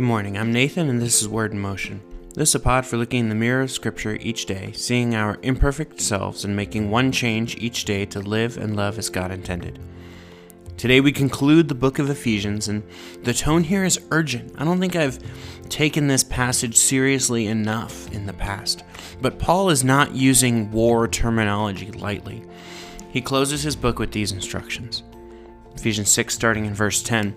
Good morning. I'm Nathan, and this is Word in Motion. This is a pod for looking in the mirror of Scripture each day, seeing our imperfect selves, and making one change each day to live and love as God intended. Today we conclude the book of Ephesians, and the tone here is urgent. I don't think I've taken this passage seriously enough in the past, but Paul is not using war terminology lightly. He closes his book with these instructions Ephesians 6, starting in verse 10.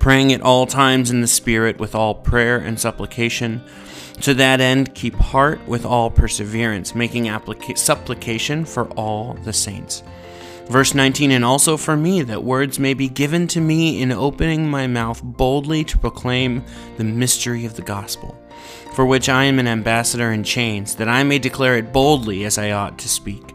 Praying at all times in the Spirit with all prayer and supplication to that end, keep heart with all perseverance, making applica- supplication for all the saints. Verse 19, and also for me, that words may be given to me in opening my mouth boldly to proclaim the mystery of the gospel, for which I am an ambassador in chains, that I may declare it boldly as I ought to speak,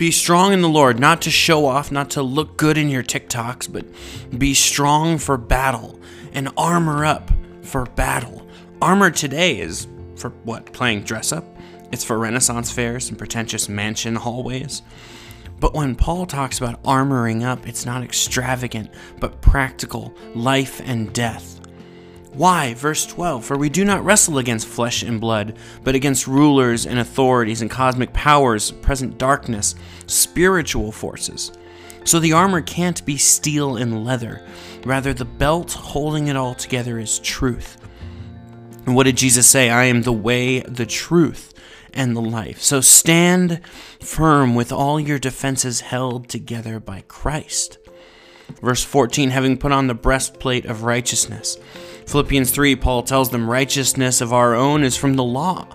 Be strong in the Lord, not to show off, not to look good in your TikToks, but be strong for battle and armor up for battle. Armor today is for what? Playing dress up? It's for Renaissance fairs and pretentious mansion hallways. But when Paul talks about armoring up, it's not extravagant, but practical, life and death. Why? Verse 12 For we do not wrestle against flesh and blood, but against rulers and authorities and cosmic powers, present darkness, spiritual forces. So the armor can't be steel and leather. Rather, the belt holding it all together is truth. And what did Jesus say? I am the way, the truth, and the life. So stand firm with all your defenses held together by Christ. Verse 14 Having put on the breastplate of righteousness Philippians 3, Paul tells them righteousness of our own is from the law.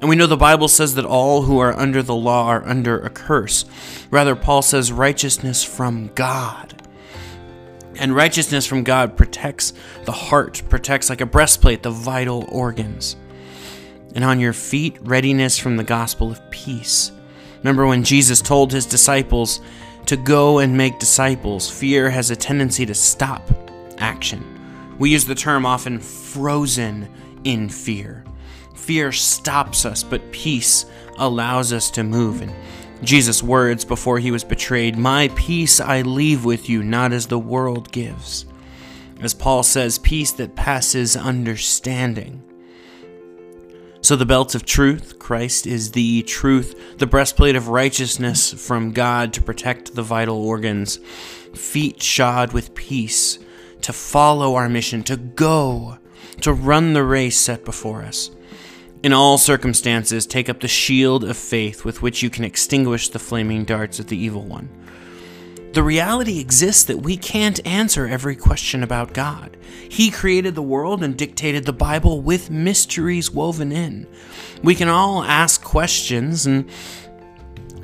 And we know the Bible says that all who are under the law are under a curse. Rather, Paul says righteousness from God. And righteousness from God protects the heart, protects like a breastplate the vital organs. And on your feet, readiness from the gospel of peace. Remember when Jesus told his disciples to go and make disciples, fear has a tendency to stop action. We use the term often frozen in fear. Fear stops us, but peace allows us to move. And Jesus' words before he was betrayed My peace I leave with you, not as the world gives. As Paul says, peace that passes understanding. So, the belt of truth, Christ is the truth, the breastplate of righteousness from God to protect the vital organs, feet shod with peace to follow our mission, to go, to run the race set before us. In all circumstances, take up the shield of faith with which you can extinguish the flaming darts of the evil one. The reality exists that we can't answer every question about God. He created the world and dictated the Bible with mysteries woven in. We can all ask questions and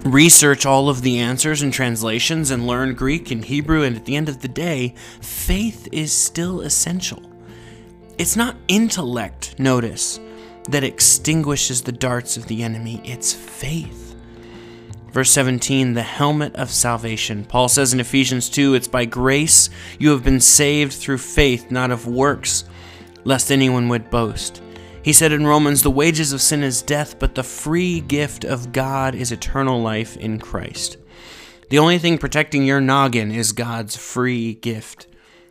research all of the answers and translations and learn Greek and Hebrew, and at the end of the day, faith is still essential. It's not intellect, notice, that extinguishes the darts of the enemy, it's faith. Verse 17, the helmet of salvation. Paul says in Ephesians 2, it's by grace you have been saved through faith, not of works, lest anyone would boast. He said in Romans, The wages of sin is death, but the free gift of God is eternal life in Christ. The only thing protecting your noggin is God's free gift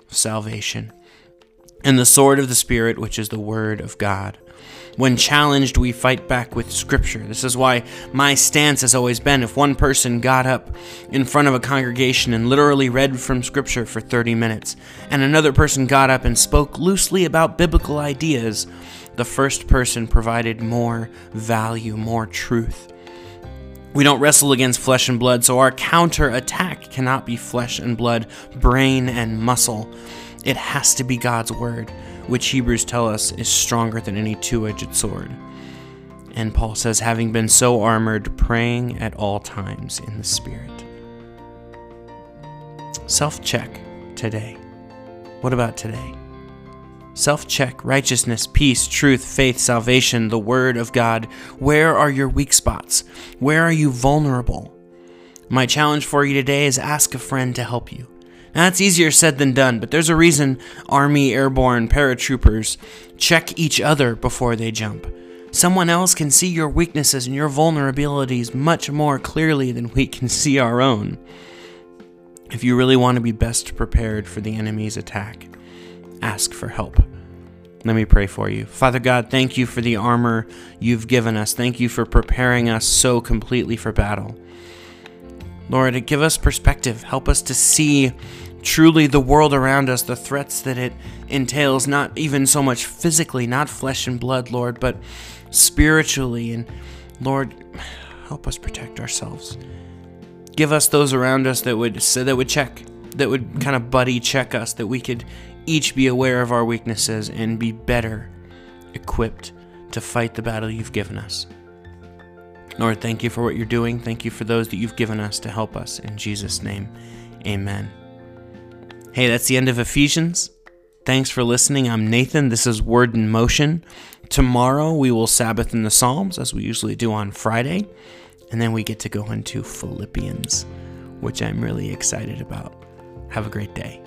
of salvation and the sword of the Spirit, which is the Word of God. When challenged, we fight back with Scripture. This is why my stance has always been if one person got up in front of a congregation and literally read from Scripture for 30 minutes, and another person got up and spoke loosely about biblical ideas, the first person provided more value, more truth. We don't wrestle against flesh and blood, so our counter attack cannot be flesh and blood, brain and muscle. It has to be God's word which Hebrews tell us is stronger than any two edged sword. And Paul says, having been so armored, praying at all times in the Spirit. Self check today. What about today? Self check righteousness, peace, truth, faith, salvation, the Word of God. Where are your weak spots? Where are you vulnerable? My challenge for you today is ask a friend to help you. That's easier said than done, but there's a reason Army, Airborne, paratroopers check each other before they jump. Someone else can see your weaknesses and your vulnerabilities much more clearly than we can see our own. If you really want to be best prepared for the enemy's attack, ask for help. Let me pray for you. Father God, thank you for the armor you've given us. Thank you for preparing us so completely for battle. Lord, give us perspective. Help us to see truly the world around us, the threats that it entails, not even so much physically, not flesh and blood, Lord, but spiritually. And Lord, help us protect ourselves. Give us those around us that would that would check, that would kind of buddy check us, that we could each be aware of our weaknesses and be better equipped to fight the battle you've given us. Lord, thank you for what you're doing. Thank you for those that you've given us to help us. In Jesus' name, amen. Hey, that's the end of Ephesians. Thanks for listening. I'm Nathan. This is Word in Motion. Tomorrow we will Sabbath in the Psalms, as we usually do on Friday. And then we get to go into Philippians, which I'm really excited about. Have a great day.